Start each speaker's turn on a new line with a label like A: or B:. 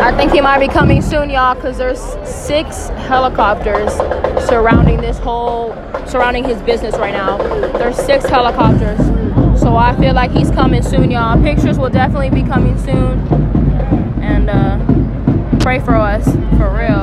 A: I think he might be coming soon, y'all, because there's six helicopters surrounding this whole, surrounding his business right now. There's six helicopters. So I feel like he's coming soon, y'all. Pictures will definitely be coming soon. And uh, pray for us, for real.